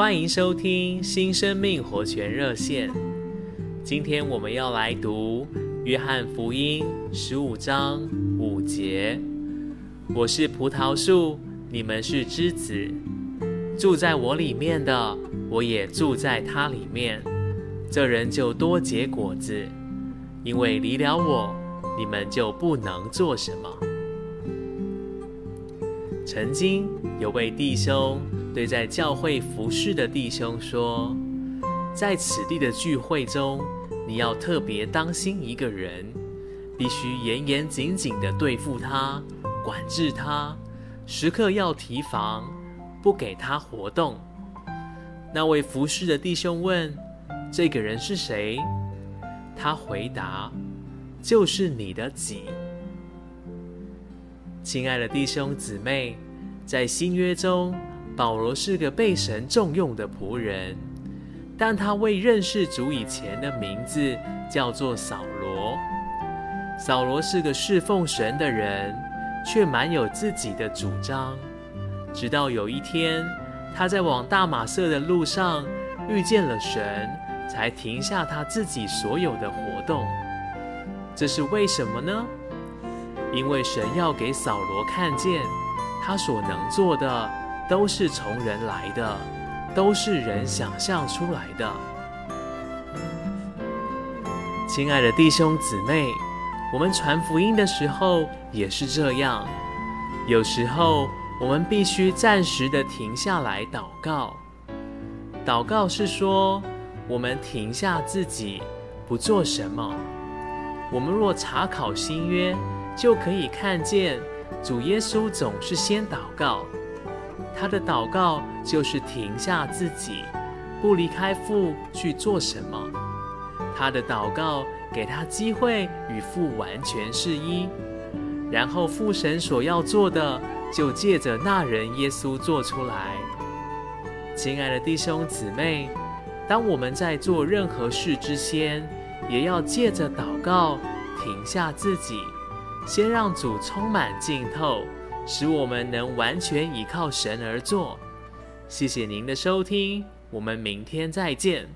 欢迎收听新生命活泉热线。今天我们要来读约翰福音十五章五节：“我是葡萄树，你们是枝子。住在我里面的，我也住在他里面。这人就多结果子，因为离了我，你们就不能做什么。”曾经有位弟兄对在教会服侍的弟兄说：“在此地的聚会中，你要特别当心一个人，必须严严谨谨地对付他，管制他，时刻要提防，不给他活动。”那位服侍的弟兄问：“这个人是谁？”他回答：“就是你的己。”亲爱的弟兄姊妹，在新约中，保罗是个被神重用的仆人，但他未认识主以前的名字叫做扫罗。扫罗是个侍奉神的人，却蛮有自己的主张。直到有一天，他在往大马色的路上遇见了神，才停下他自己所有的活动。这是为什么呢？因为神要给扫罗看见，他所能做的都是从人来的，都是人想象出来的。亲爱的弟兄姊妹，我们传福音的时候也是这样。有时候我们必须暂时的停下来祷告。祷告是说，我们停下自己，不做什么。我们若查考新约，就可以看见，主耶稣总是先祷告，他的祷告就是停下自己，不离开父去做什么。他的祷告给他机会与父完全是一，然后父神所要做的，就借着那人耶稣做出来。亲爱的弟兄姊妹，当我们在做任何事之前，也要借着祷告停下自己。先让主充满浸透，使我们能完全依靠神而做。谢谢您的收听，我们明天再见。